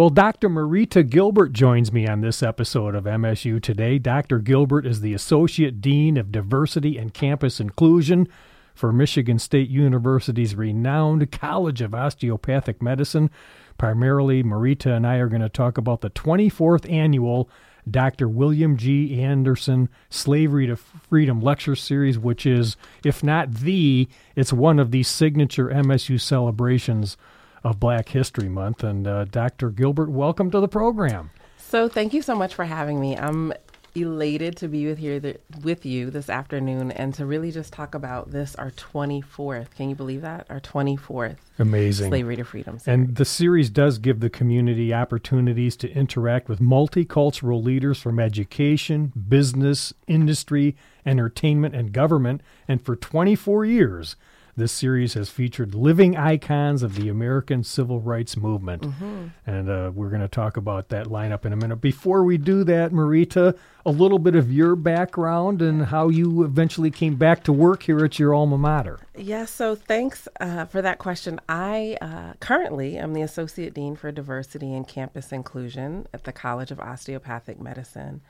Well, Dr. Marita Gilbert joins me on this episode of MSU Today. Dr. Gilbert is the Associate Dean of Diversity and Campus Inclusion for Michigan State University's renowned College of Osteopathic Medicine. Primarily, Marita and I are going to talk about the 24th annual Dr. William G. Anderson Slavery to Freedom Lecture Series, which is, if not the, it's one of the signature MSU celebrations of Black History Month. And uh, Dr. Gilbert, welcome to the program. So, thank you so much for having me. I'm elated to be with here th- with you this afternoon and to really just talk about this our 24th can you believe that our 24th amazing slavery to freedom series. and the series does give the community opportunities to interact with multicultural leaders from education business industry entertainment and government and for 24 years this series has featured living icons of the American civil rights movement. Mm-hmm. And uh, we're going to talk about that lineup in a minute. Before we do that, Marita, a little bit of your background and how you eventually came back to work here at your alma mater. Yes, yeah, so thanks uh, for that question. I uh, currently am the Associate Dean for Diversity and Campus Inclusion at the College of Osteopathic Medicine.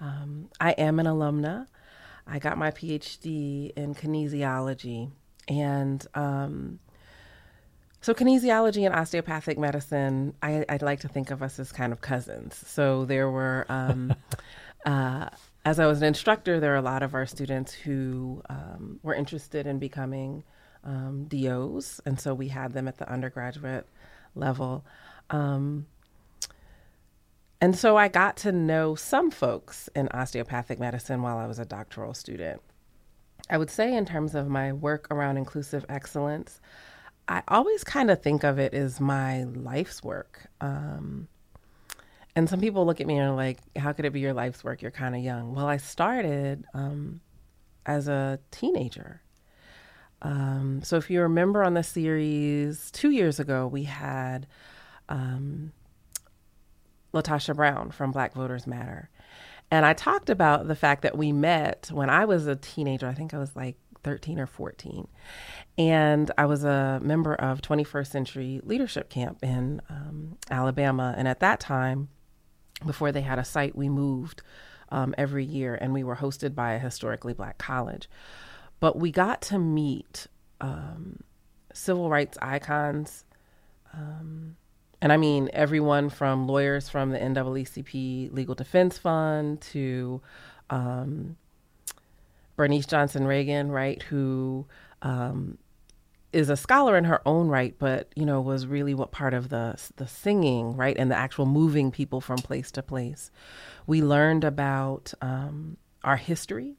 Um, I am an alumna. I got my PhD in kinesiology and um, so, kinesiology and osteopathic medicine, I, would like to think of us as kind of cousins. So, there were, um, uh, as I was an instructor, there are a lot of our students who um, were interested in becoming um, DOs. And so, we had them at the undergraduate level. Um, and so, I got to know some folks in osteopathic medicine while I was a doctoral student. I would say, in terms of my work around inclusive excellence, I always kind of think of it as my life's work. Um, and some people look at me and are like, how could it be your life's work? You're kind of young. Well, I started um, as a teenager. Um, so if you remember on the series two years ago, we had um, LaTosha Brown from Black Voters Matter. And I talked about the fact that we met when I was a teenager. I think I was like 13 or 14. And I was a member of 21st Century Leadership Camp in um, Alabama. And at that time, before they had a site, we moved um, every year and we were hosted by a historically black college. But we got to meet um, civil rights icons um, and I mean everyone from lawyers from the NAACP Legal Defense Fund to um, Bernice Johnson Reagon, right, who um, is a scholar in her own right, but you know was really what part of the the singing, right, and the actual moving people from place to place. We learned about um, our history,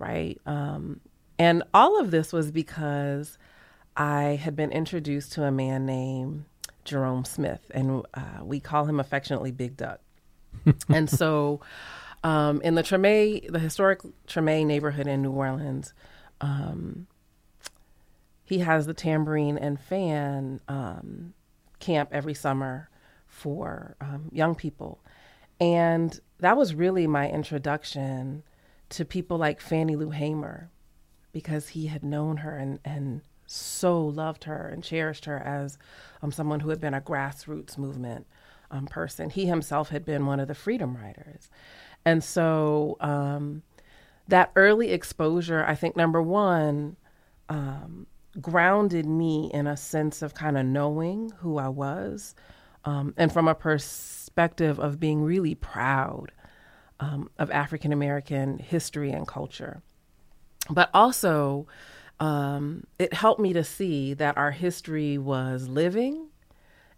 right, um, and all of this was because I had been introduced to a man named Jerome Smith, and uh, we call him affectionately Big Duck. and so, um, in the Treme, the historic Treme neighborhood in New Orleans, um, he has the tambourine and fan um, camp every summer for um, young people, and that was really my introduction to people like Fannie Lou Hamer, because he had known her and and so loved her and cherished her as um, someone who had been a grassroots movement um, person. He himself had been one of the freedom riders. And so um, that early exposure, I think, number one, um, grounded me in a sense of kind of knowing who I was um, and from a perspective of being really proud um, of African American history and culture. But also, um, it helped me to see that our history was living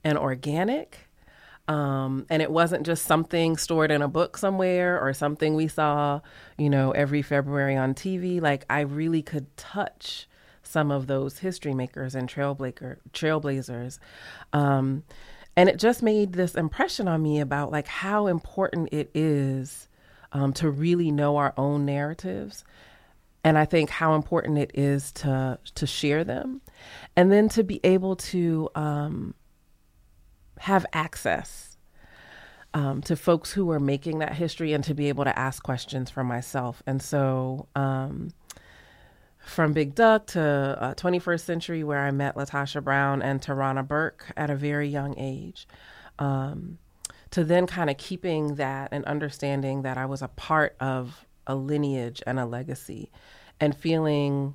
and organic. Um, and it wasn't just something stored in a book somewhere or something we saw, you know, every February on TV. Like I really could touch some of those history makers and trailblazer, trailblazers. Um, and it just made this impression on me about like how important it is um, to really know our own narratives and I think how important it is to to share them, and then to be able to um, have access um, to folks who are making that history, and to be able to ask questions for myself. And so, um, from Big Duck to uh, 21st Century, where I met LaTosha Brown and Tarana Burke at a very young age. um, to then kind of keeping that and understanding that I was a part of a lineage and a legacy and feeling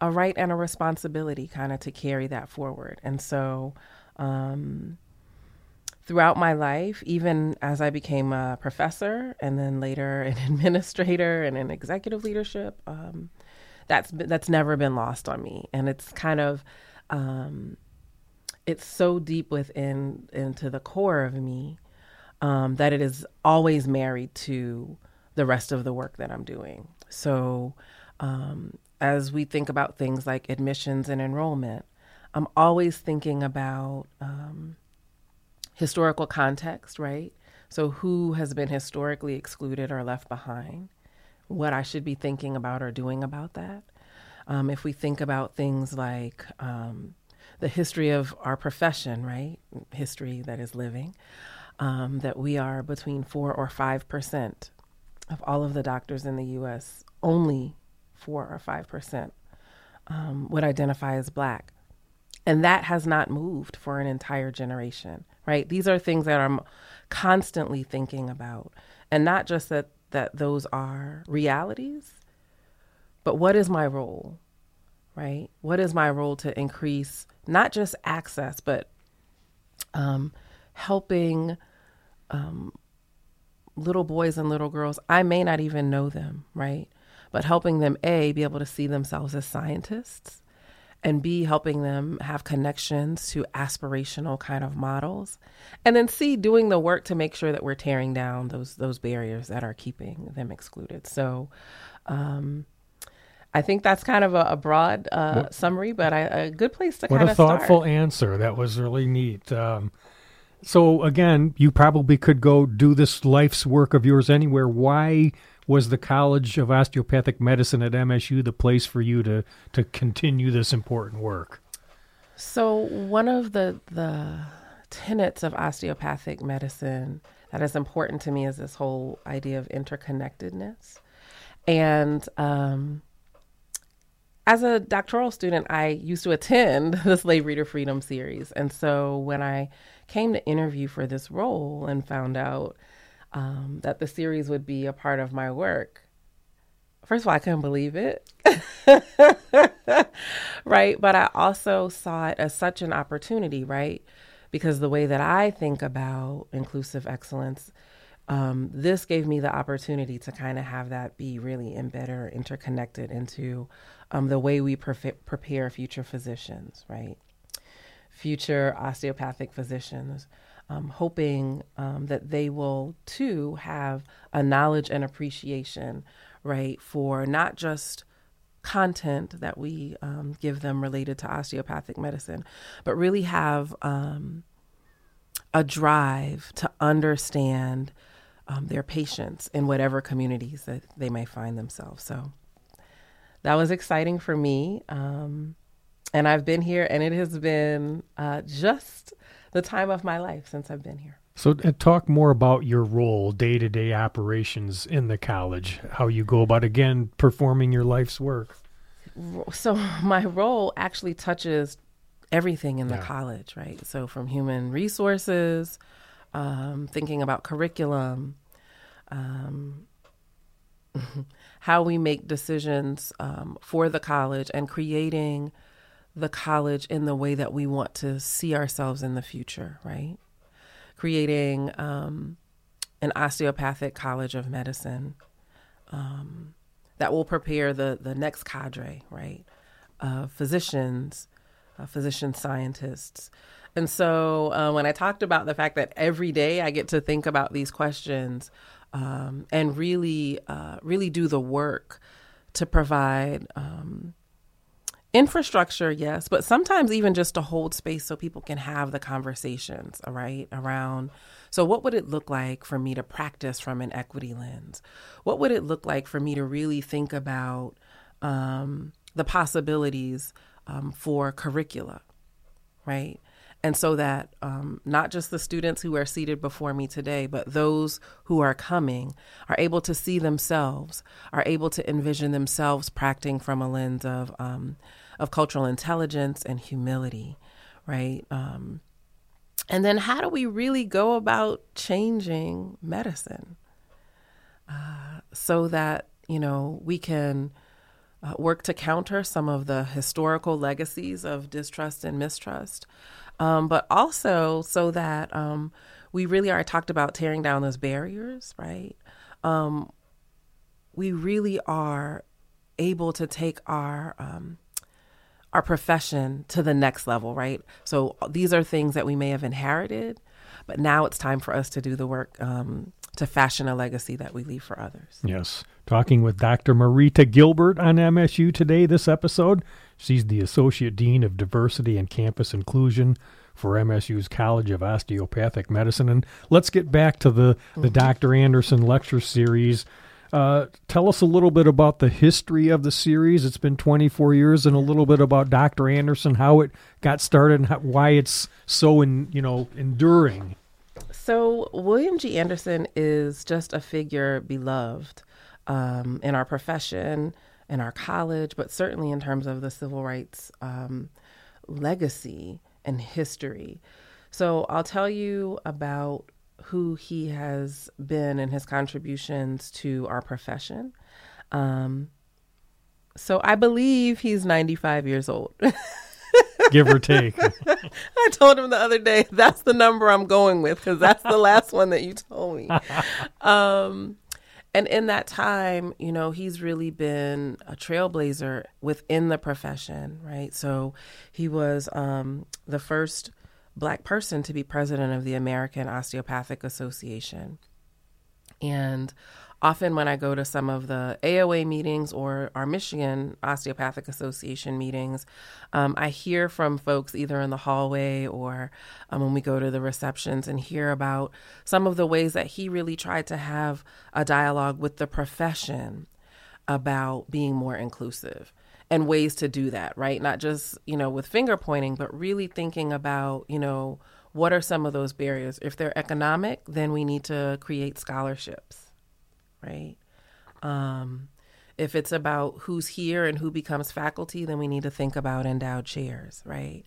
a right and a responsibility kind of to carry that forward. And so, um, throughout my life, even as I became a professor and then later an administrator and an executive leadership, um, that's that's never been lost on me, and it's kind of um, it's so deep within into the core of me um, that it is always married to the rest of the work that I'm doing. So um, as we think about things like admissions and enrollment, I'm always thinking about um, historical context, right? So, who has been historically excluded or left behind? What I should be thinking about or doing about that. Um, if we think about things like um, the history of our profession, right? History that is living, um, that we are between four or five percent of all of the doctors in the U.S. Only four or five percent um, would identify as black, and that has not moved for an entire generation, right? These are things that I'm constantly thinking about, and not just that that those are realities, but what is my role, right? What is my role to increase not just access, but um, helping um, little boys and little girls. I may not even know them, right? But helping them, A, be able to see themselves as scientists, and B, helping them have connections to aspirational kind of models. And then C, doing the work to make sure that we're tearing down those those barriers that are keeping them excluded. So um, I think that's kind of a, a broad uh, summary, but I, a good place to what kind a of thoughtful start. answer. That was really neat. Um, so again, you probably could go do this life's work of yours anywhere. Why was the College of Osteopathic Medicine at MSU the place for you to to continue this important work? So one of the the tenets of osteopathic medicine that is important to me is this whole idea of interconnectedness, and um, as a doctoral student, I used to attend the Slavery to Freedom series. And so when I came to interview for this role and found out um, that the series would be a part of my work, first of all, I couldn't believe it. right. But I also saw it as such an opportunity, right? Because the way that I think about inclusive excellence um, this gave me the opportunity to kind of have that be really embedded or interconnected into um, the way we pre- prepare future physicians, right? Future osteopathic physicians, um, hoping um, that they will too have a knowledge and appreciation, right, for not just content that we um, give them related to osteopathic medicine, but really have um, a drive to understand um, their patients in whatever communities that they may find themselves. So that was exciting for me. Um, and I've been here, and it has been uh, just the time of my life since I've been here. So, uh, talk more about your role, day to day operations in the college, how you go about, again, performing your life's work. So, my role actually touches everything in the yeah. college, right? So, from human resources, um, thinking about curriculum, um, how we make decisions um, for the college, and creating the college in the way that we want to see ourselves in the future, right? Creating um, an osteopathic college of medicine um, that will prepare the, the next cadre, right? Uh, physicians, uh, physician scientists, and so uh, when I talked about the fact that every day I get to think about these questions um, and really, uh, really do the work to provide um, infrastructure, yes, but sometimes even just to hold space so people can have the conversations, all right, around. So, what would it look like for me to practice from an equity lens? What would it look like for me to really think about um, the possibilities um, for curricula, right? And so that um, not just the students who are seated before me today, but those who are coming are able to see themselves, are able to envision themselves practicing from a lens of, um, of cultural intelligence and humility, right? Um, And then how do we really go about changing medicine uh, so that, you know, we can uh, work to counter some of the historical legacies of distrust and mistrust, um, but also so that um, we really are talked about tearing down those barriers, right? Um, we really are able to take our um, our profession to the next level, right? So these are things that we may have inherited, but now it's time for us to do the work um, to fashion a legacy that we leave for others. Yes. Talking with Dr. Marita Gilbert on MSU today, this episode. She's the Associate Dean of Diversity and Campus Inclusion for MSU's College of Osteopathic Medicine. And let's get back to the, the mm-hmm. Dr. Anderson lecture series. Uh, tell us a little bit about the history of the series. It's been 24 years, and a little bit about Dr. Anderson, how it got started, and how, why it's so, in, you know, enduring. So William G. Anderson is just a figure beloved um, in our profession, in our college, but certainly in terms of the civil rights um, legacy and history. So I'll tell you about who he has been and his contributions to our profession. Um, so I believe he's 95 years old. Give or take. I told him the other day that's the number I'm going with because that's the last one that you told me. Um, and in that time, you know, he's really been a trailblazer within the profession, right? So he was um, the first black person to be president of the American Osteopathic Association. And often when I go to some of the AOA meetings or our Michigan Osteopathic Association meetings, um, I hear from folks either in the hallway or um, when we go to the receptions and hear about some of the ways that he really tried to have a dialogue with the profession about being more inclusive and ways to do that, right? Not just, you know, with finger pointing, but really thinking about, you know, what are some of those barriers? If they're economic, then we need to create scholarships, right? Um, if it's about who's here and who becomes faculty, then we need to think about endowed chairs, right?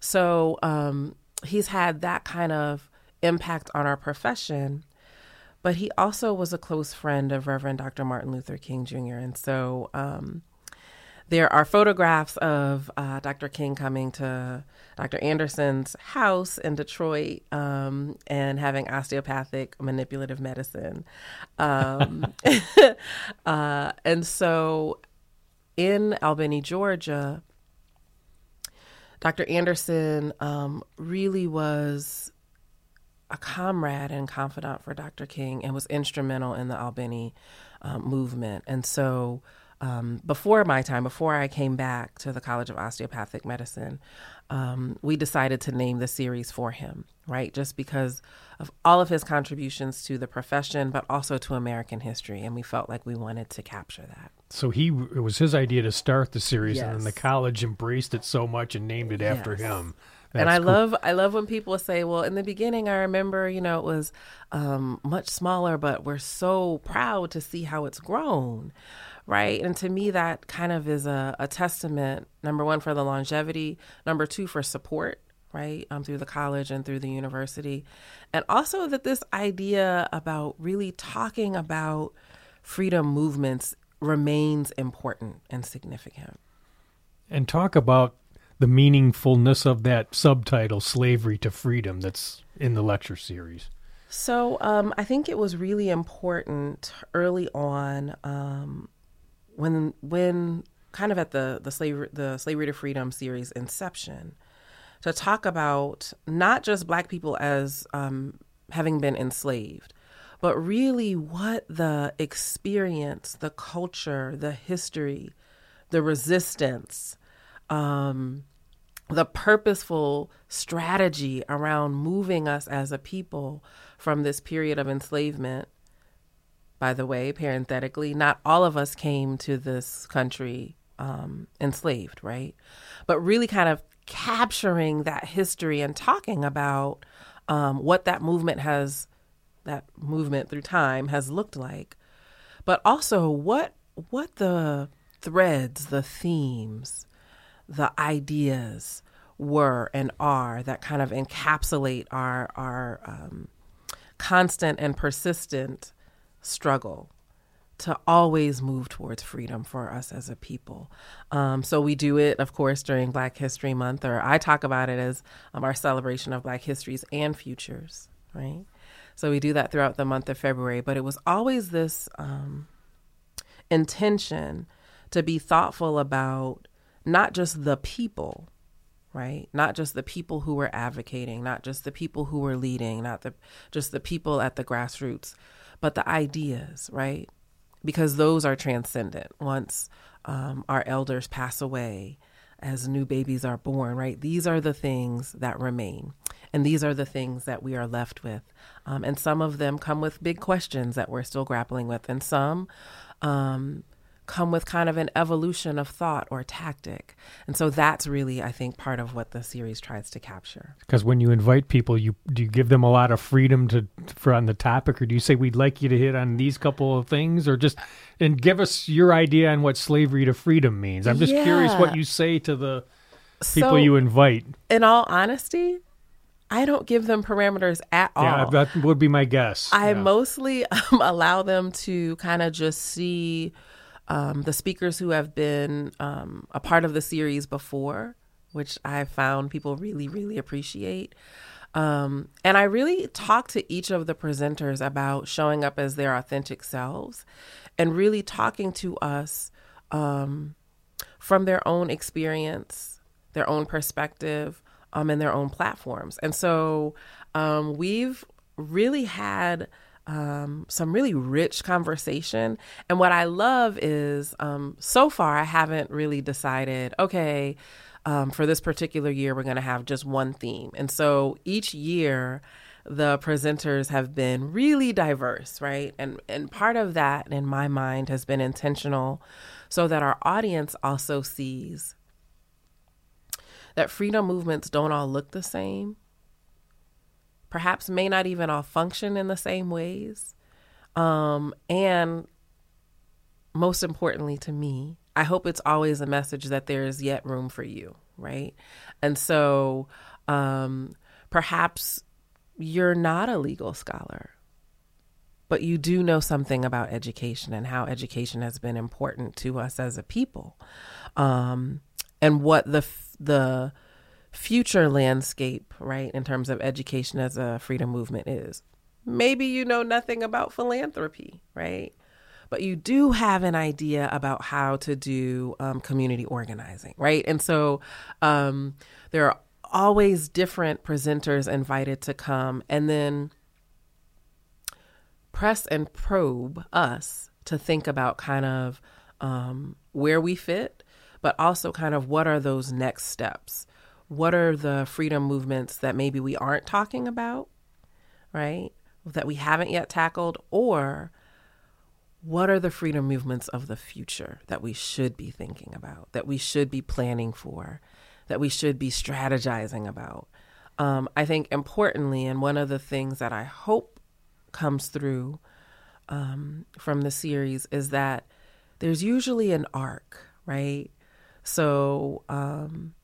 So um, he's had that kind of impact on our profession, but he also was a close friend of Reverend Dr. Martin Luther King Jr. And so um, there are photographs of uh, Dr. King coming to Dr. Anderson's house in Detroit um, and having osteopathic manipulative medicine. Um, uh, and so in Albany, Georgia, Dr. Anderson um, really was a comrade and confidant for Dr. King and was instrumental in the Albany um, movement. And so um, before my time, before I came back to the College of Osteopathic Medicine, um, we decided to name the series for him, right? Just because of all of his contributions to the profession, but also to American history. And we felt like we wanted to capture that. So he it was his idea to start the series, yes. and then the college embraced it so much and named it yes. after him. That's and I cool. love I love when people say, "Well, in the beginning, I remember, you know, it was um, much smaller, but we're so proud to see how it's grown." Right? And to me, that kind of is a, a testament, number one, for the longevity, number two, for support, right? Um, through the college and through the university. And also that this idea about really talking about freedom movements remains important and significant. And talk about the meaningfulness of that subtitle, Slavery to Freedom, that's in the lecture series. So um, I think it was really important early on um, when when kind of at the the slavery the slavery to freedom series inception to talk about not just black people as um, having been enslaved but really what the experience the culture the history the resistance um, the purposeful strategy around moving us as a people from this period of enslavement by the way, parenthetically, not all of us came to this country um, enslaved, right? But really kind of capturing that history and talking about um, what that movement has, that movement through time has looked like, but also what what the threads, the themes, the ideas were and are that kind of encapsulate our our um, constant and persistent struggle to always move towards freedom for us as a people. Um, so we do it, of course, during Black History Month, or I talk about it as um, our celebration of Black histories and futures, right? So we do that throughout the month of February. But it was always this um, intention to be thoughtful about not just the people, right? Not just the people who were advocating, not just the people who were leading, not the just the people at the grassroots, but the ideas, right? Because those are transcendent. Once um, our elders pass away, as new babies are born, right? These are the things that remain. And these are the things that we are left with. Um, and some of them come with big questions that we're still grappling with. And some um, come with kind of an evolution of thought or tactic. And so that's really, I think, part of what the series tries to capture. Because when you invite people, you do you give them a lot of freedom to for on the topic, or do you say we'd like you to hit on these couple of things, or just and give us your idea on what slavery to freedom means? I'm just yeah. curious what you say to the people so, you invite. In all honesty, I don't give them parameters at all. Yeah, that would be my guess. I yeah. mostly um, allow them to kind of just see um, the speakers who have been um, a part of the series before, which I found people really, really appreciate. Um, and I really talk to each of the presenters about showing up as their authentic selves and really talking to us um, from their own experience, their own perspective, um, and their own platforms. And so um, we've really had um, some really rich conversation. And what I love is um, so far, I haven't really decided, okay, um, for this particular year, we're going to have just one theme. And so each year, the presenters have been really diverse, right? And and part of that in my mind has been intentional so that our audience also sees that freedom movements don't all look the same perhaps may not even all function in the same ways. Um, and most importantly to me, I hope it's always a message that there is yet room for you, right? And so um, perhaps you're not a legal scholar, but you do know something about education and how education has been important to us as a people, um, and what the the future landscape, right, in terms of education as a freedom movement is. Maybe you know nothing about philanthropy, right? But you do have an idea about how to do um, community organizing, right? And so um, there are always different presenters invited to come and then press and probe us to think about kind of um, where we fit, but also kind of what are those next steps what are the freedom movements that maybe we aren't talking about, right? That we haven't yet tackled, or what are the freedom movements of the future that we should be thinking about, that we should be planning for, that we should be strategizing about? Um, I think importantly, and one of the things that I hope comes through um, from the series is that there's usually an arc, right? So, um,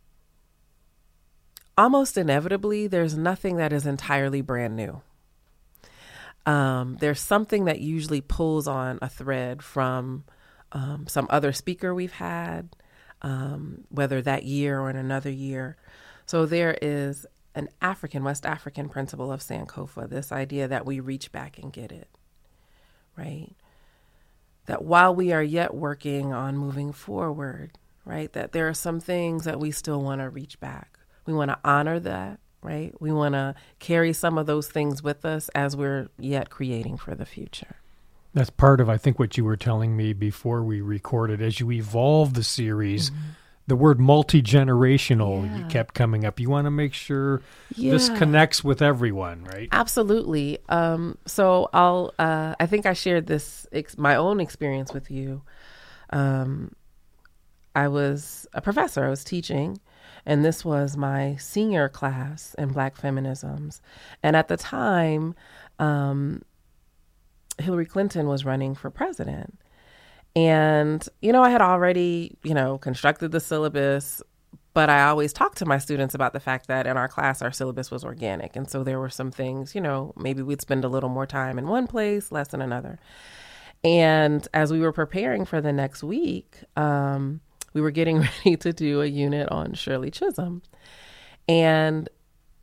almost inevitably, there's nothing that is entirely brand new. Um, there's something that usually pulls on a thread from um, some other speaker we've had, um, whether that year or in another year. So there is an African, West African principle of Sankofa, this idea that we reach back and get it, right? That while we are yet working on moving forward, right, that there are some things that we still want to reach back we want to honor that, right? We want to carry some of those things with us as we're yet creating for the future. That's part of, I think, what you were telling me before we recorded. As you evolve the series, mm-hmm. the word multi generational yeah. kept coming up. You want to make sure yeah. this connects with everyone, right? Absolutely. Um, so I'll, uh, I think I shared this, ex- my own experience with you. Um, I was a professor, I was teaching, and this was my senior class in Black Feminisms. And at the time, um, Hillary Clinton was running for president. And, you know, I had already, you know, constructed the syllabus, But I always talked to my students about the fact that in our class, our syllabus was organic. And so there were some things, you know, maybe we'd spend a little more time in one place, less in another. And as we were preparing for the next week, um, we were getting ready to do a unit on Shirley Chisholm. And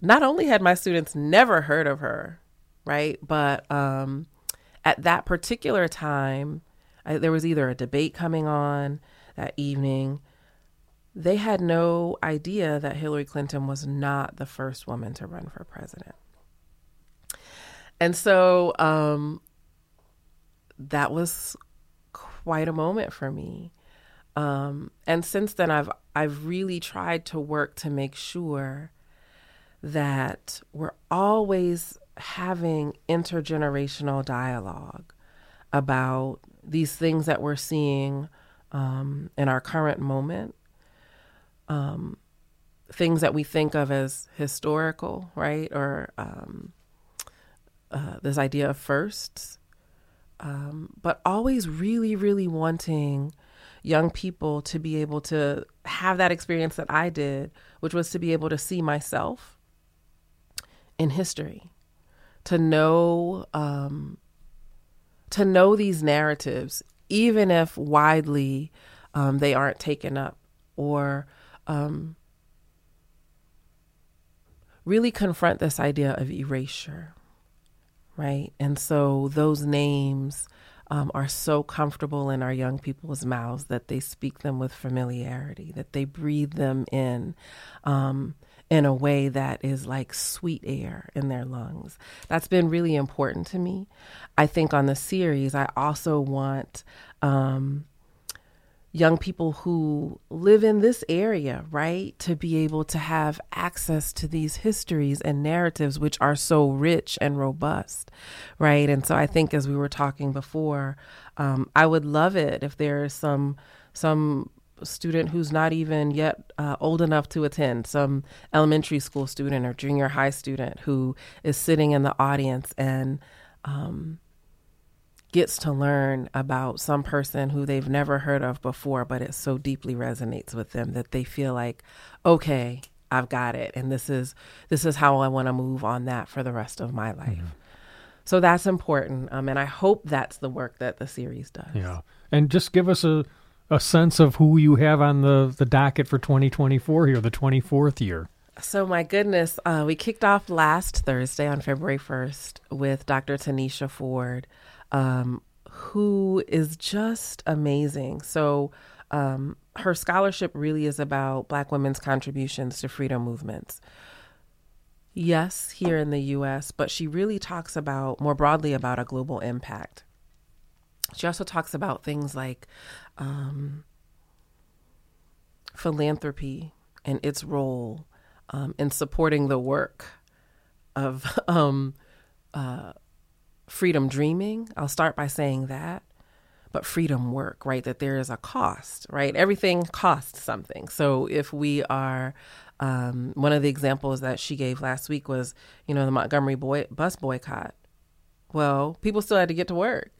not only had my students never heard of her, right? But um, at that particular time, I, there was either a debate coming on that evening. They had no idea that Hillary Clinton was not the first woman to run for president. And so um, that was quite a moment for me. Um, and since then, I've I've really tried to work to make sure that we're always having intergenerational dialogue about these things that we're seeing um, in our current moment, um, things that we think of as historical, right? Or um, uh, this idea of firsts, um, but always really, really wanting young people to be able to have that experience that I did, which was to be able to see myself in history, to know um, to know these narratives, even if widely um, they aren't taken up, or um, really confront this idea of erasure, right? And so those names um, are so comfortable in our young people's mouths that they speak them with familiarity, that they breathe them in. Um, in a way that is like sweet air in their lungs. That's been really important to me. I think on the series, I also want um, young people who live in this area, right, to be able to have access to these histories and narratives, which are so rich and robust, right? And so I think, as we were talking before, um, I would love it if there is some some student who's not even yet uh, old enough to attend, some elementary school student or junior high student who is sitting in the audience and um, gets to learn about some person who they've never heard of before, but it so deeply resonates with them that they feel like, okay, I've got it, and this is this is how I want to move on that for the rest of my life. Mm-hmm. So that's important, um, and I hope that's the work that the series does. Yeah, and just give us a a sense of who you have on the, the docket for 2024 here, the 24th year? So, my goodness, uh, we kicked off last Thursday on February 1st with Dr. Tanisha Ford, um, who is just amazing. So, um, her scholarship really is about Black women's contributions to freedom movements. Yes, here in the US, but she really talks about more broadly about a global impact. She also talks about things like um, philanthropy and its role um, in supporting the work of um, uh, freedom dreaming. I'll start by saying that. But freedom work, right? That there is a cost, right? Everything costs something. So if we are, um, one of the examples that she gave last week was, you know, the Montgomery boy- bus boycott. Well, people still had to get to work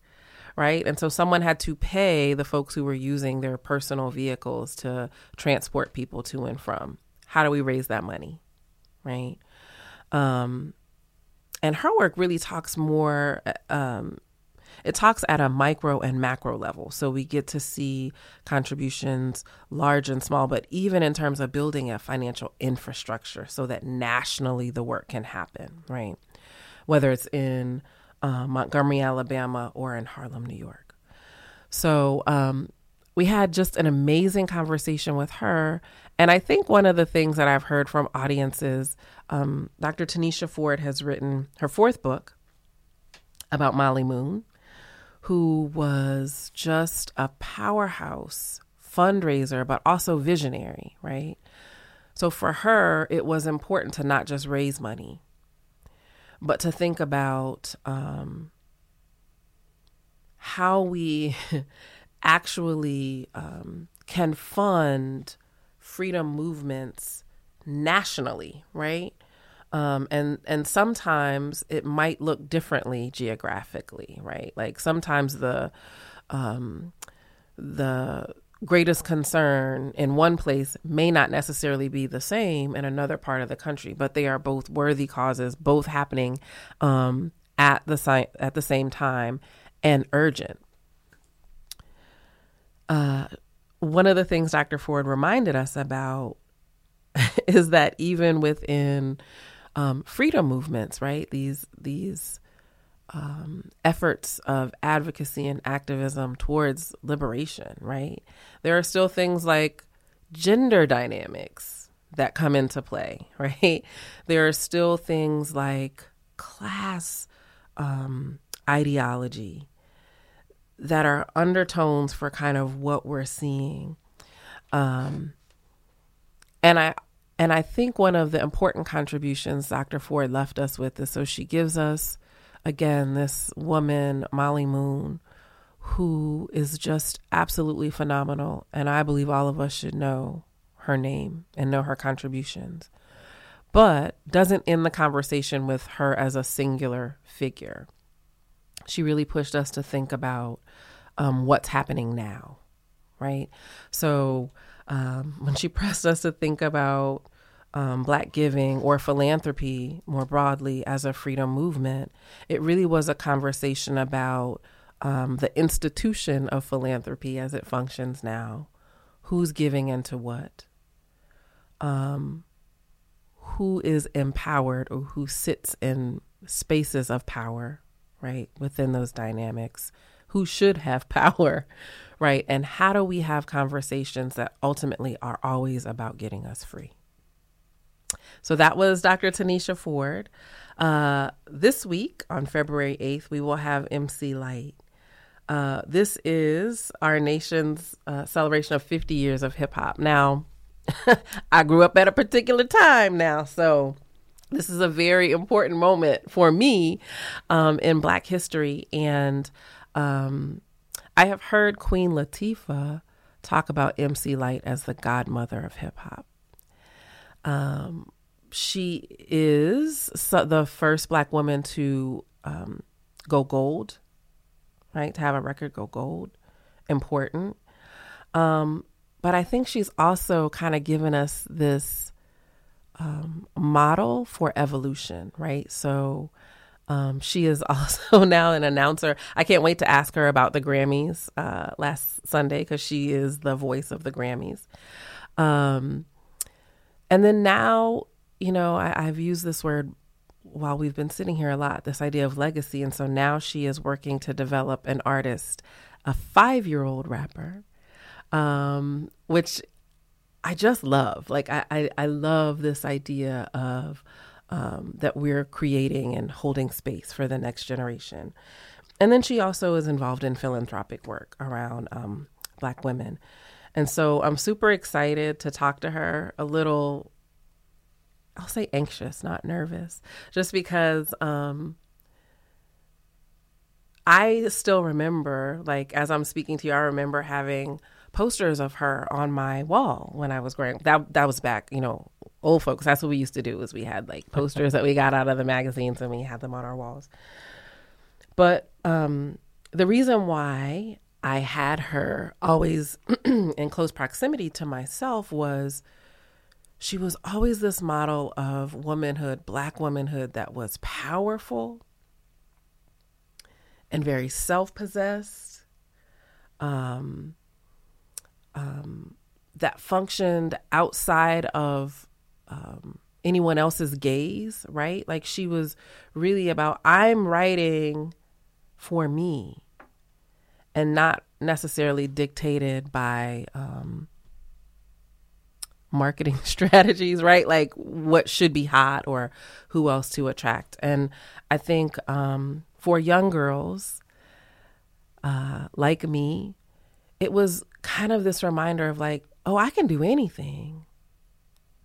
right? And so someone had to pay the folks who were using their personal vehicles to transport people to and from. How do we raise that money, right? Um, and her work really talks more. Um, it talks at a micro and macro level. So we get to see contributions large and small, but even in terms of building a financial infrastructure so that nationally the work can happen, right? Whether it's in uh, Montgomery, Alabama, or in Harlem, New York. So um, we had just an amazing conversation with her. And I think one of the things that I've heard from audiences, um, Dr. Tanisha Ford has written her fourth book about Mollie Moon, who was just a powerhouse fundraiser, but also visionary, right? So for her, it was important to not just raise money, but to think about um, how we actually um, can fund freedom movements nationally, right? Um, and and sometimes it might look differently geographically, right? Like sometimes the um, the greatest concern in one place may not necessarily be the same in another part of the country, but they are both worthy causes, both happening um, at the si- at the same time and urgent. Uh, one of the things Dr. Ford reminded us about is that even within um, freedom movements, right? These these um, efforts of advocacy and activism towards liberation, right? There are still things like gender dynamics that come into play, right? There are still things like class um, ideology that are undertones for kind of what we're seeing. Um, and I and I think one of the important contributions Dr. Ford left us with is so she gives us again this woman Mollie Moon who is just absolutely phenomenal and I believe all of us should know her name and know her contributions. But doesn't end the conversation with her as a singular figure. She really pushed us to think about um, what's happening now, right? So um, when she pressed us to think about um, Black giving or philanthropy more broadly as a freedom movement, it really was a conversation about um, the institution of philanthropy as it functions now. Who's giving into what? Um, who is empowered or who sits in spaces of power, right, within those dynamics? Who should have power, right? And how do we have conversations that ultimately are always about getting us free? So that was Dr. Tanisha Ford. Uh, this week on February 8th, we will have MC Lyte. Uh, this is our nation's uh, celebration of 50 years of hip hop. Now, I grew up at a particular time now, so this is a very important moment for me um, in Black history. And um, I have heard Queen Latifah talk about MC Lyte as the godmother of hip hop. Um, she is the first black woman to um, go gold, right? To have a record go gold, important. Um, but I think she's also kind of given us this um, model for evolution, right? So um, she is also now an announcer. I can't wait to ask her about the Grammys uh, last Sunday because she is the voice of the Grammys. Um, and then now, you know, I, I've used this word while we've been sitting here a lot this idea of legacy. And so now she is working to develop an artist, a five year old rapper, um, which I just love. Like, I, I, I love this idea of um, that we're creating and holding space for the next generation. And then she also is involved in philanthropic work around um, Black women. And so I'm super excited to talk to her a little, I'll say anxious, not nervous, just because um, I still remember, like, as I'm speaking to you, I remember having posters of her on my wall when I was growing That, that was back, you know, old folks. That's what we used to do is we had like posters that we got out of the magazines and we had them on our walls. But um, the reason why I had her always in close proximity to myself was she was always this model of womanhood, black womanhood that was powerful and very self possessed, um, um, that functioned outside of um, anyone else's gaze, right? Like she was really about, I'm writing for me and not necessarily dictated by um, marketing strategies, right? Like what should be hot or who else to attract. And I think um, for young girls uh, like me, it was kind of this reminder of like, oh, I can do anything.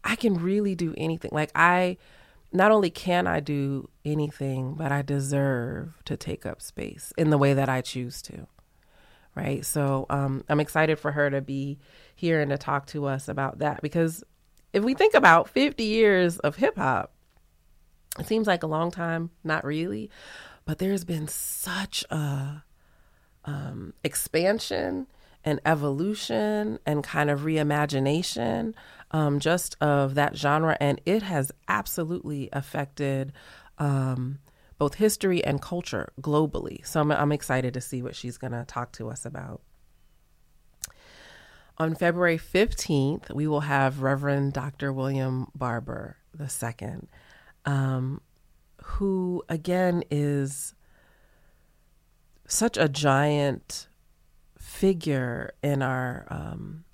I can really do anything. Like, I not only can I do anything, but I deserve to take up space in the way that I choose to right? So um, I'm excited for her to be here and to talk to us about that because if we think about 50 years of hip hop, it seems like a long time, not really, but there's been such a um, expansion an evolution and kind of reimagination um, just of that genre. And it has absolutely affected um, both history and culture globally. So I'm, I'm excited to see what she's going to talk to us about. On February 15th, we will have Reverend Dr. William Barber II, um, who again is such a giant figure in our um,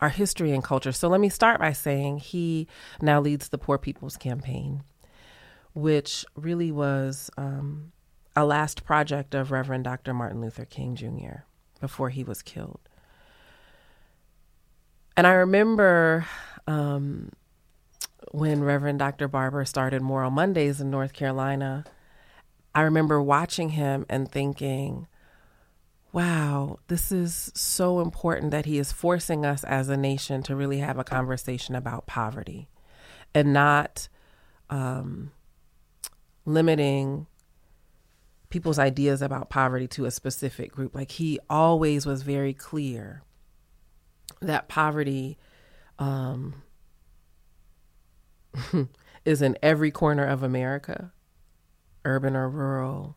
our history and culture. So let me start by saying he now leads the Poor People's Campaign, which really was um, a last project of Reverend Dr. Martin Luther King Jr. before he was killed. And I remember um, when Reverend Dr. Barber started Moral Mondays in North Carolina, I remember watching him and thinking, wow, this is so important that he is forcing us as a nation to really have a conversation about poverty and not um, limiting people's ideas about poverty to a specific group. Like he always was very clear that poverty um, is in every corner of America, urban or rural,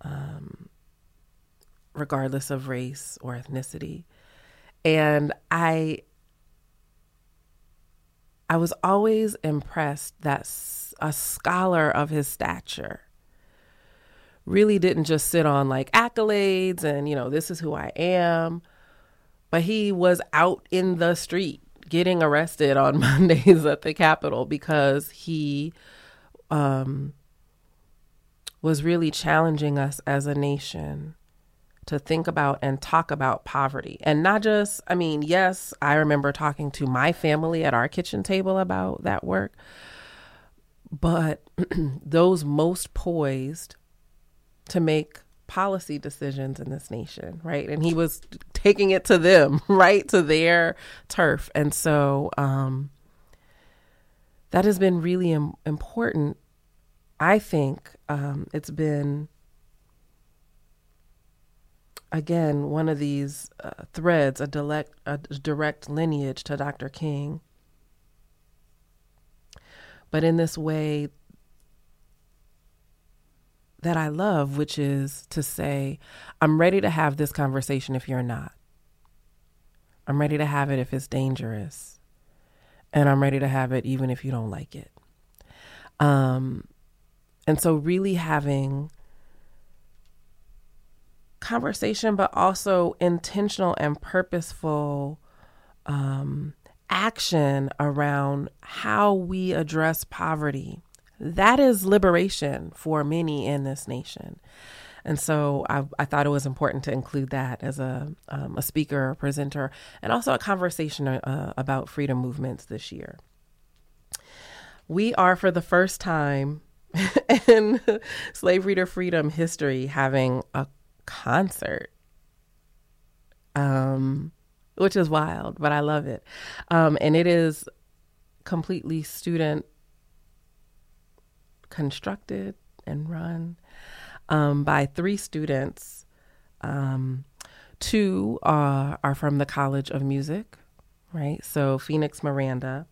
um, regardless of race or ethnicity. And I I was always impressed that a scholar of his stature really didn't just sit on like accolades and, you know, this is who I am, but he was out in the street getting arrested on Mondays at the Capitol because he um, was really challenging us as a nation to think about and talk about poverty. And not just, I mean, yes, I remember talking to my family at our kitchen table about that work, but those most poised to make policy decisions in this nation, right? And he was taking it to them, right? To their turf. And so um, that has been really Im- important. I think um, it's been again, one of these uh, threads, a direct, a direct lineage to Dr. King. But in this way that I love, which is to say, I'm ready to have this conversation if you're not. I'm ready to have it if it's dangerous. And I'm ready to have it even if you don't like it. Um, and so, really having conversation, but also intentional and purposeful um, action around how we address poverty. That is liberation for many in this nation. And so I, I thought it was important to include that as a, um, a speaker, a presenter, and also a conversation uh, about freedom movements this year. We are, for the first time in Slavery to Freedom history, having a concert. Um, which is wild, but I love it. Um, and it is completely student constructed and run um, by three students. Um, two are, are from the College of Music, right? So Phoenix Miranda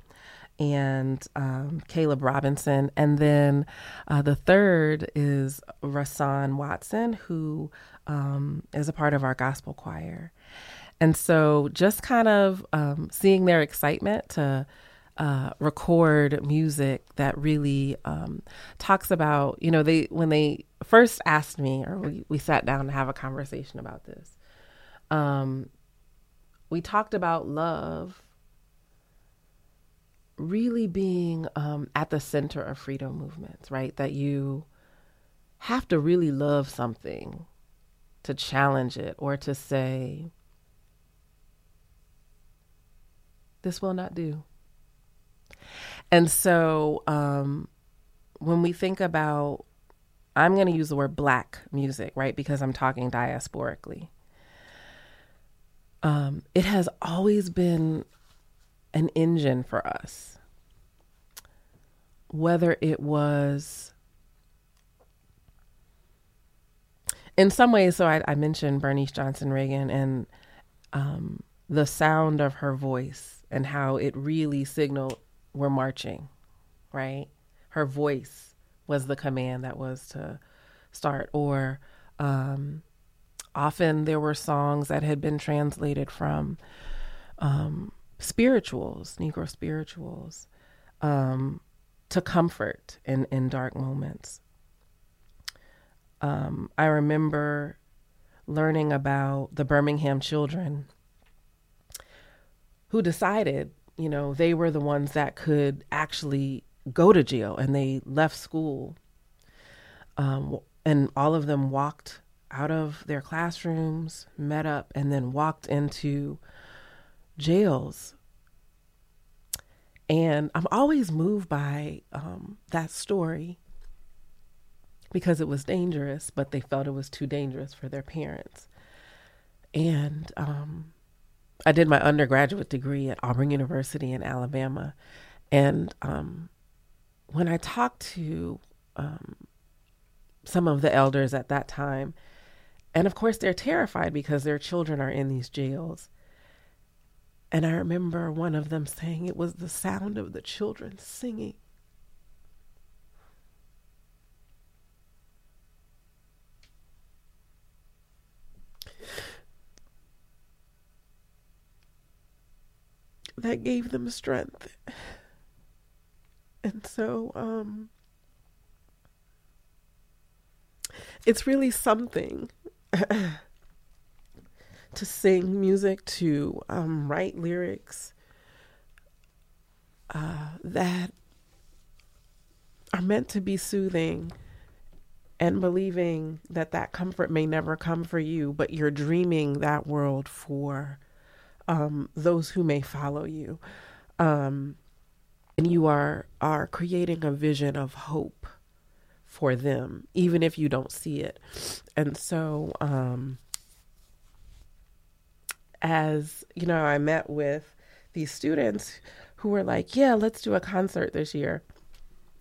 and um, Caleb Robinson. And then uh, the third is Rasan Watson, who um, is a part of our gospel choir. And so just kind of um, seeing their excitement to uh, record music that really um, talks about, you know, they when they first asked me, or we, we sat down to have a conversation about this, um, we talked about love really being um, at the center of freedom movements, right? That you have to really love something to challenge it or to say, this will not do. And so um, when we think about, I'm going to use the word black music, right? Because I'm talking diasporically. Um, it has always been an engine for us. Whether it was in some ways, so I, I mentioned Bernice Johnson Reagon and um, the sound of her voice and how it really signaled we're marching, right? Her voice was the command that was to start. Or um, often there were songs that had been translated from um, spirituals, Negro spirituals, um, to comfort in, in dark moments. Um, I remember learning about the Birmingham children who decided, you know, they were the ones that could actually go to jail and they left school. Um, and all of them walked out of their classrooms, met up, and then walked into jails. And I'm always moved by um, that story because it was dangerous, but they felt it was too dangerous for their parents. And um, I did my undergraduate degree at Auburn University in Alabama. And um, when I talked to um, some of the elders at that time, and of course, they're terrified because their children are in these jails. And I remember one of them saying it was the sound of the children singing. That gave them strength. And so um, it's really something to sing music, to um, write lyrics uh, that are meant to be soothing and believing that that comfort may never come for you, but you're dreaming that world for um, those who may follow you. Um, and you are are creating a vision of hope for them, even if you don't see it. And so, um, as you know, I met with these students who were like, "Yeah, let's do a concert this year."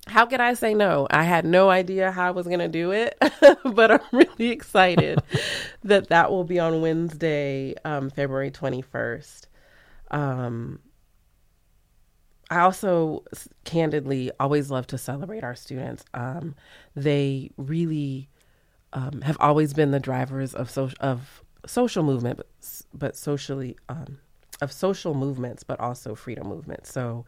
How could I say no? I had no idea how I was going to do it, but I'm really excited that that will be on Wednesday, um, February 21st. Um, I also candidly always love to celebrate our students. Um, they really um, have always been the drivers of, so- of social movement, but, but socially um, of social movements, but also freedom movements. So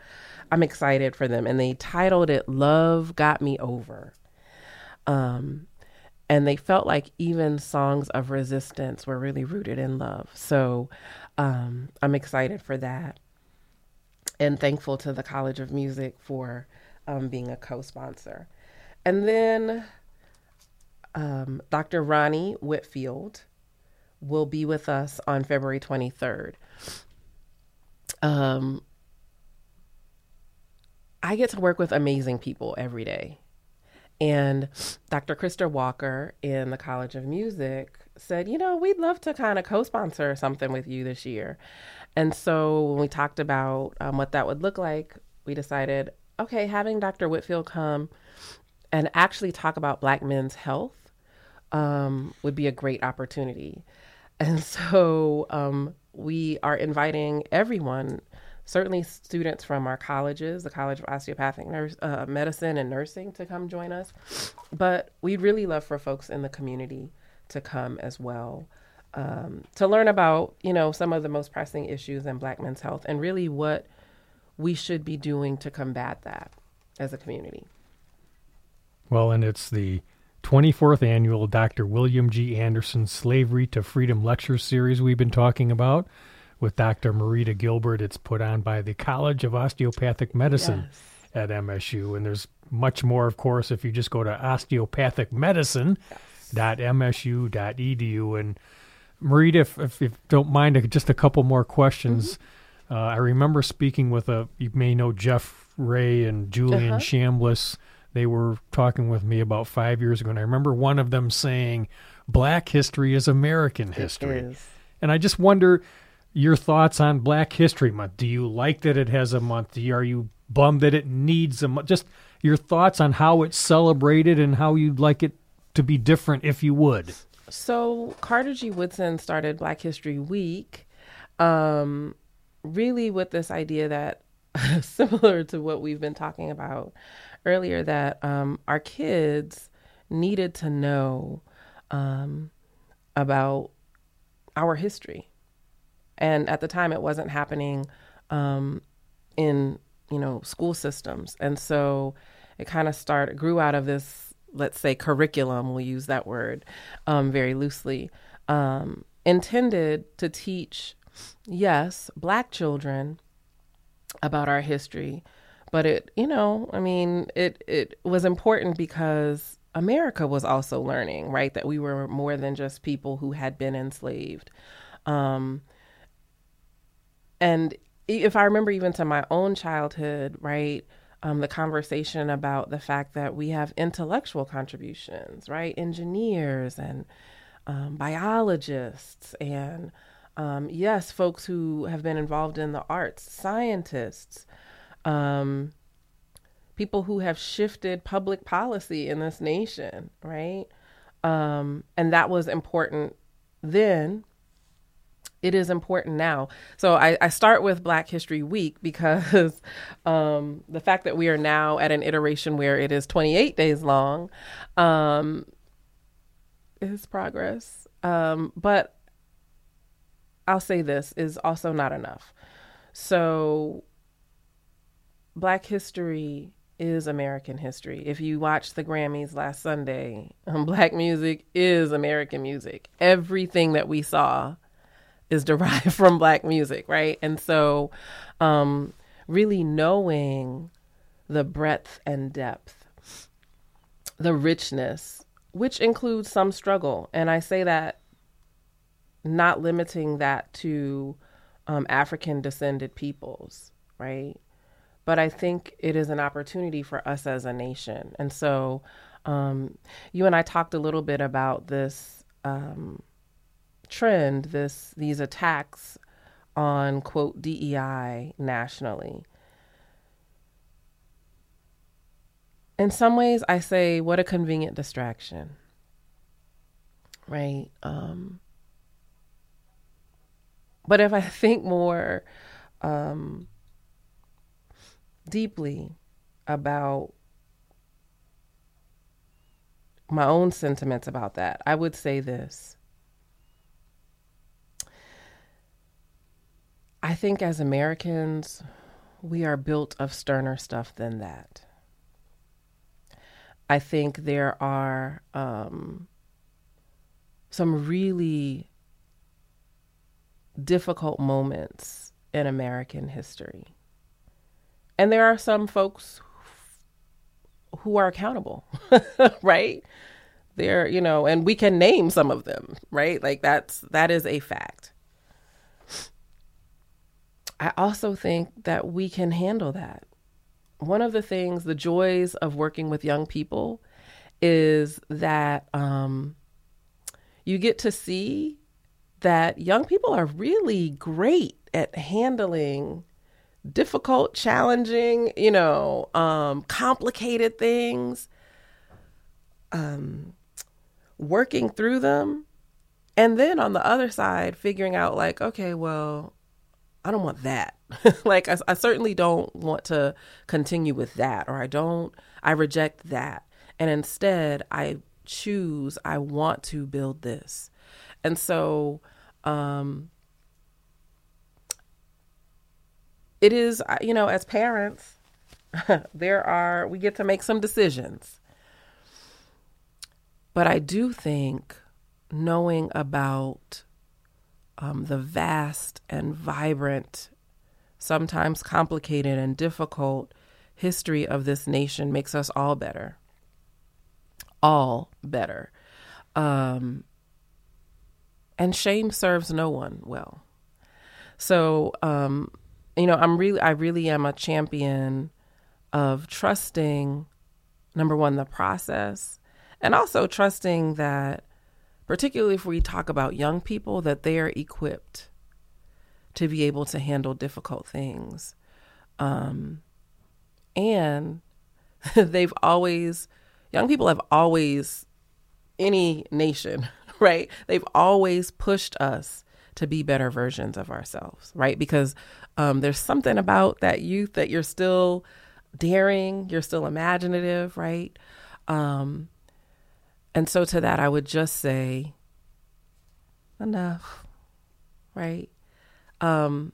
I'm excited for them. And they titled it Love Got Me Over. Um, and they felt like even songs of resistance were really rooted in love. So um, I'm excited for that. And thankful to the College of Music for um, being a co sponsor. And then um, Dr. Ronnie Whitfield will be with us on February 23rd um, I get to work with amazing people every day. And Dr. Krista Walker in the College of Music said, you know, we'd love to kind of co sponsor something with you this year. And so when we talked about um, what that would look like, we decided, okay, having Dr. Whitfield come and actually talk about Black men's health um, would be a great opportunity. And so um, we are inviting everyone, certainly students from our colleges, the College of Osteopathic Nurse, uh, Medicine and Nursing, to come join us. But we'd really love for folks in the community to come as well. Um, to learn about, you know, some of the most pressing issues in Black men's health and really what we should be doing to combat that as a community. Well, and it's the 24th annual Dr. William G. Anderson Slavery to Freedom Lecture Series we've been talking about with Dr. Marita Gilbert. It's put on by the College of Osteopathic Medicine yes. at MSU. And there's much more, of course, if you just go to osteopathicmedicine.msu.edu. And Marita, if, if, if don't mind, just a couple more questions. Mm-hmm. Uh, I remember speaking with a, you may know Jeff Ray and Julian uh-huh. Chambliss they were talking with me about five years ago, and I remember one of them saying, "Black history is American history," and I just wonder your thoughts on Black History Month. Do you like that it has a month? You, are you bummed that it needs a month? Just your thoughts on how it's celebrated and how you'd like it to be different if you would. So Carter G. Woodson started Black History Week um, really with this idea that similar to what we've been talking about earlier, that um, our kids needed to know um, about our history. And at the time, it wasn't happening um, in you know school systems, and so it kind of started grew out of this, let's say, curriculum. We'll use that word um, very loosely, um, intended to teach, yes, black children about our history, but it you know I mean it it was important because America was also learning, right? That we were more than just people who had been enslaved. Um, and if I remember even to my own childhood, right, um, the conversation about the fact that we have intellectual contributions, right, engineers and um, biologists, and um, yes, folks who have been involved in the arts, scientists, um, people who have shifted public policy in this nation, right? Um, and that was important then it is important now. So I, I, start with Black History Week because um, the fact that we are now at an iteration where it is 28 days long um, is progress. Um, but I'll say this is also not enough. So Black history is American history. If you watched the Grammys last Sunday, Black music is American music. Everything that we saw is derived from black music, right? And so, um, really knowing the breadth and depth, the richness, which includes some struggle. And I say that not limiting that to um, African descended peoples, right? But I think it is an opportunity for us as a nation. And so, um, you and I talked a little bit about this um, trend, this these attacks on quote DEI nationally. In some ways, I say, what a convenient distraction, right? Um, but if I think more um, deeply about my own sentiments about that, I would say this I think as Americans, we are built of sterner stuff than that. I think there are um, some really difficult moments in American history. And there are some folks who are accountable, right? There, you know, and we can name some of them, right? Like that's that is a fact. I also think that we can handle that. One of the things, the joys of working with young people is that um, you get to see that young people are really great at handling difficult, challenging, you know, um, complicated things, um, working through them. And then on the other side, figuring out, like, okay, well, I don't want that. like, I, I certainly don't want to continue with that, or I don't, I reject that. And instead, I choose, I want to build this. And so, um, it is, you know, as parents, there are, we get to make some decisions. But I do think knowing about um, the vast and vibrant, sometimes complicated and difficult history of this nation makes us all better. All better. Um, and shame serves no one well. So, um, you know, I'm really, I really am a champion of trusting, number one, the process, and also trusting that particularly if we talk about young people, that they are equipped to be able to handle difficult things. Um, and they've always, young people have always, any nation, right? They've always pushed us to be better versions of ourselves, right? Because um, there's something about that youth that you're still daring, you're still imaginative, right? Um, and so to that, I would just say, enough, right? Um,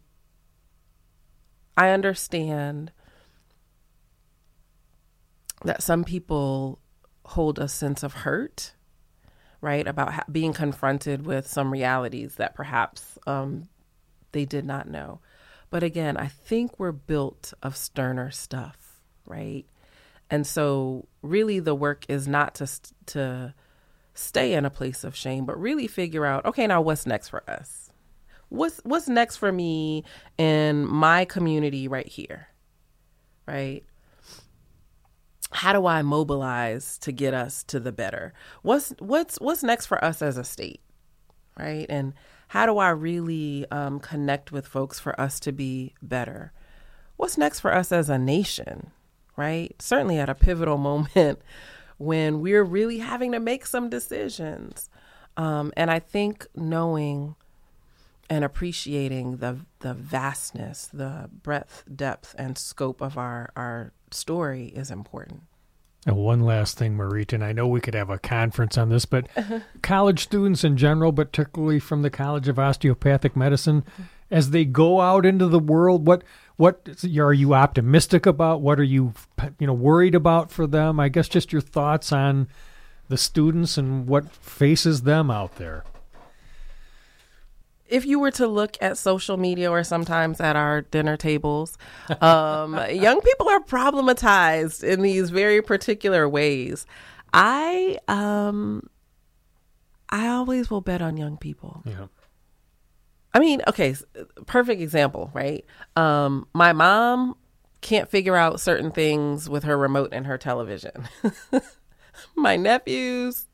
I understand that some people hold a sense of hurt, right, about ha- being confronted with some realities that perhaps um, they did not know. But again, I think we're built of sterner stuff, right? And so, really, the work is not to to stay in a place of shame, but really figure out, okay, now what's next for us? What's what's next for me in my community right here, right? How do I mobilize to get us to the better? What's what's what's next for us as a state, right? And how do I really um, connect with folks for us to be better? What's next for us as a nation, right? Certainly at a pivotal moment when we're really having to make some decisions. Um, and I think knowing and appreciating the the vastness, the breadth, depth, and scope of our our story is important. And one last thing, Marita, and I know we could have a conference on this, but uh-huh. college students in general, but particularly from the College of Osteopathic Medicine, mm-hmm. as they go out into the world, what what are you optimistic about? What are you you know worried about for them? I guess just your thoughts on the students and what faces them out there. If you were to look at social media or sometimes at our dinner tables, um, young people are problematized in these very particular ways. I um, I always will bet on young people. Yeah. I mean, okay, perfect example, right? Um, my mom can't figure out certain things with her remote and her television. my nephews,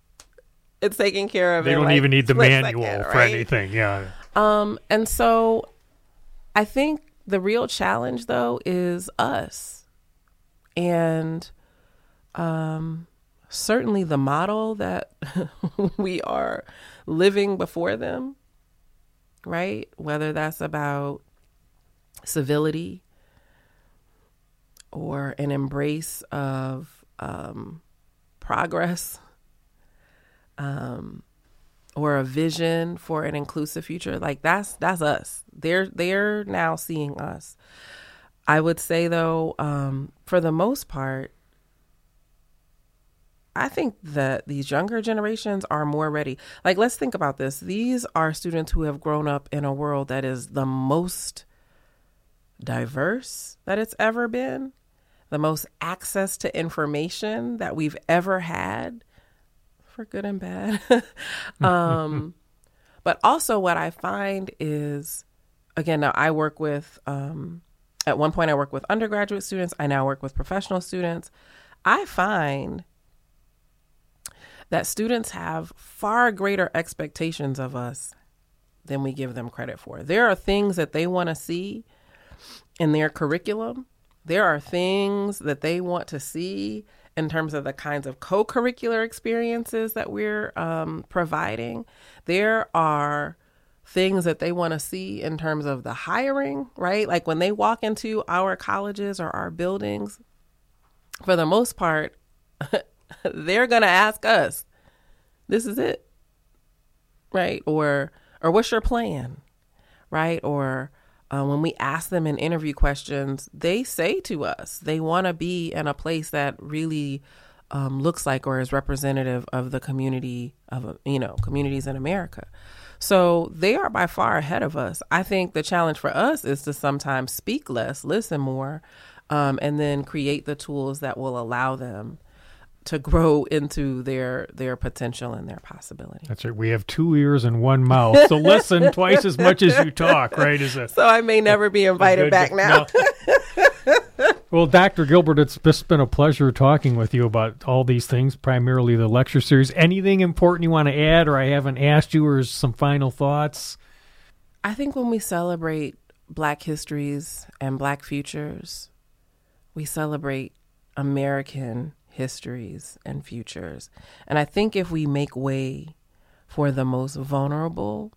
it's taken care of. They don't like even need the manual second, for anything. Yeah. Um, and so I think the real challenge though is us. And um certainly the model that we are living before them right? Whether that's about civility or an embrace of um, progress um, or a vision for an inclusive future like that's that's us they're they're now seeing us i would say though um, for the most part I think that these younger generations are more ready. Like, let's think about this. These are students who have grown up in a world that is the most diverse that it's ever been, the most access to information that we've ever had, for good and bad. um, but also, what I find is, again, now I work with, um, at one point, I work with undergraduate students, I now work with professional students. I find that students have far greater expectations of us than we give them credit for. There are things that they want to see in their curriculum. There are things that they want to see in terms of the kinds of co curricular experiences that we're um, providing. There are things that they want to see in terms of the hiring, right? Like when they walk into our colleges or our buildings, for the most part, they're going to ask us, this is it. Right? Or or what's your plan? Right? Or uh, when we ask them in interview questions, they say to us they want to be in a place that really um, looks like or is representative of the community of you know communities in America. So they are by far ahead of us. I think the challenge for us is to sometimes speak less, listen more, um, and then create the tools that will allow them to grow into their their potential and their possibility. That's right. We have two ears and one mouth, so listen twice as much as you talk. Right? Is it? So I may never be invited back now. No. well, Dr. Gilbert, it's just been a pleasure talking with you about all these things, primarily the lecture series. Anything important you want to add, or I haven't asked you, or some final thoughts? I think when we celebrate Black histories and Black futures, we celebrate American histories, and futures. And I think if we make way for the most vulnerable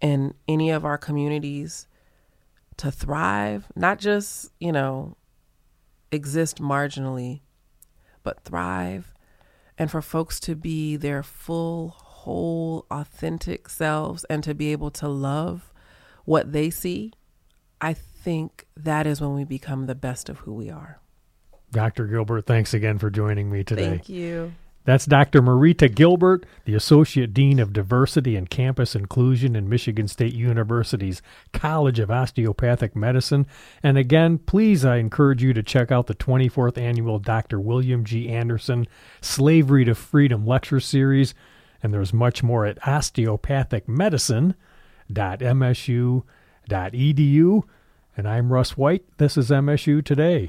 in any of our communities to thrive, not just, you know, exist marginally, but thrive, and for folks to be their full, whole, authentic selves and to be able to love what they see, I think that is when we become the best of who we are. Dr. Gilbert, thanks again for joining me today. Thank you. That's Dr. Marita Gilbert, the Associate Dean of Diversity and Campus Inclusion in Michigan State University's College of Osteopathic Medicine. And again, please, I encourage you to check out the 24th annual Dr. William G. Anderson Slavery to Freedom lecture series. And there's much more at osteopathicmedicine.msu.edu. And I'm Russ White. This is MSU Today.